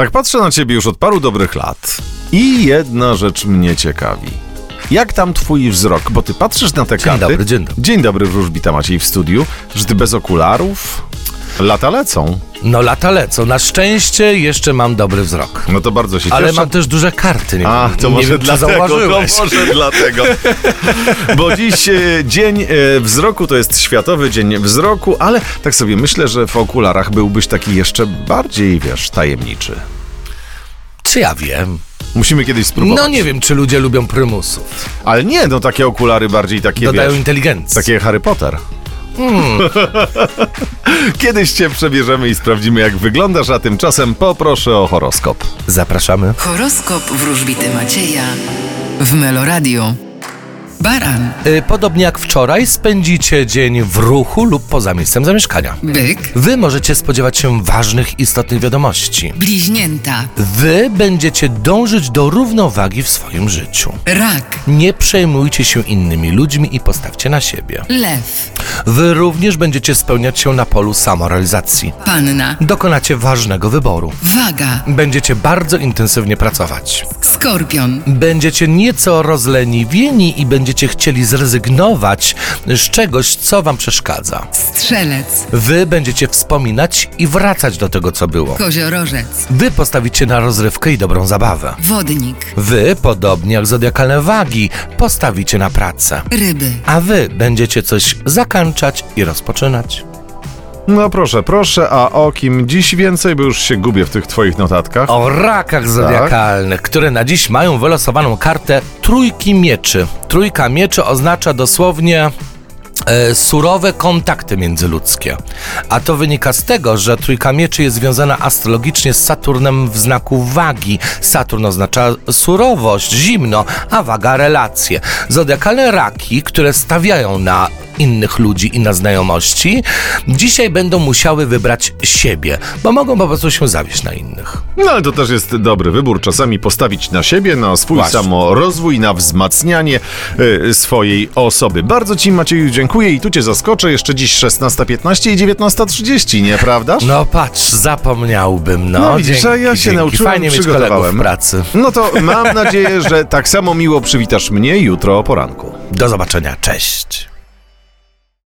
Tak patrzę na ciebie już od paru dobrych lat i jedna rzecz mnie ciekawi. Jak tam twój wzrok? Bo ty patrzysz na te Dzień karty. dobry, dzień dobry. Dzień dobry, wróżbita Maciej w studiu. Że ty bez okularów? Lata lecą. No lata lecą. Na szczęście jeszcze mam dobry wzrok. No to bardzo się Ale cieszę. mam też duże karty. Nie, A, to nie może wiem, dlatego, to może dlatego. Bo dziś e, dzień e, wzroku to jest Światowy Dzień Wzroku, ale tak sobie myślę, że w okularach byłbyś taki jeszcze bardziej, wiesz, tajemniczy. Czy ja wiem? Musimy kiedyś spróbować. No nie wiem, czy ludzie lubią prymusów. Ale nie, no takie okulary bardziej takie, Dodają wiesz, inteligencji. takie Harry Potter. Hmm. Kiedyś cię przebierzemy i sprawdzimy, jak wyglądasz, a tymczasem poproszę o horoskop. Zapraszamy. Horoskop wróżbity Macieja w Meloradio. Baran, Y, Podobnie jak wczoraj spędzicie dzień w ruchu lub poza miejscem zamieszkania. byk, Wy możecie spodziewać się ważnych, istotnych wiadomości. bliźnięta, Wy będziecie dążyć do równowagi w swoim życiu. rak, Nie przejmujcie się innymi ludźmi i postawcie na siebie. lew, Wy również będziecie spełniać się na polu samorealizacji. panna, Dokonacie ważnego wyboru. waga, Będziecie bardzo intensywnie pracować. skorpion, Będziecie nieco rozleniwieni i będziecie chcieli zrezygnować z czegoś, co wam przeszkadza. strzelec, Wy będziecie wspominać i wracać do tego, co było. koziorożec, Wy postawicie na rozrywkę i dobrą zabawę. wodnik, Wy, podobnie jak zodiakalne wagi, postawicie na pracę. ryby, A wy będziecie coś i rozpoczynać. No proszę, proszę, a o kim dziś więcej, bo już się gubię w tych twoich notatkach. O rakach zodiakalnych, które na dziś mają wylosowaną kartę trójki mieczy. Trójka mieczy oznacza dosłownie e, surowe kontakty międzyludzkie. A to wynika z tego, że trójka mieczy jest związana astrologicznie z Saturnem w znaku wagi. Saturn oznacza surowość, zimno, a waga relacje. Zodiakalne raki, które stawiają na innych ludzi i na znajomości, dzisiaj będą musiały wybrać siebie, bo mogą po prostu się zawieść na innych. No ale to też jest dobry wybór. Czasami postawić na siebie, na swój Właśnie. samorozwój, na wzmacnianie y, swojej osoby. Bardzo Ci Macieju dziękuję i tu Cię zaskoczę. Jeszcze dziś 16.15 i 19.30, nieprawdaż? No patrz, zapomniałbym, no. No widzisz, dzięki, ja się dzięki. nauczyłem, Fajnie przygotowałem. pracy. No to mam nadzieję, że tak samo miło przywitasz mnie jutro o poranku. Do zobaczenia, cześć.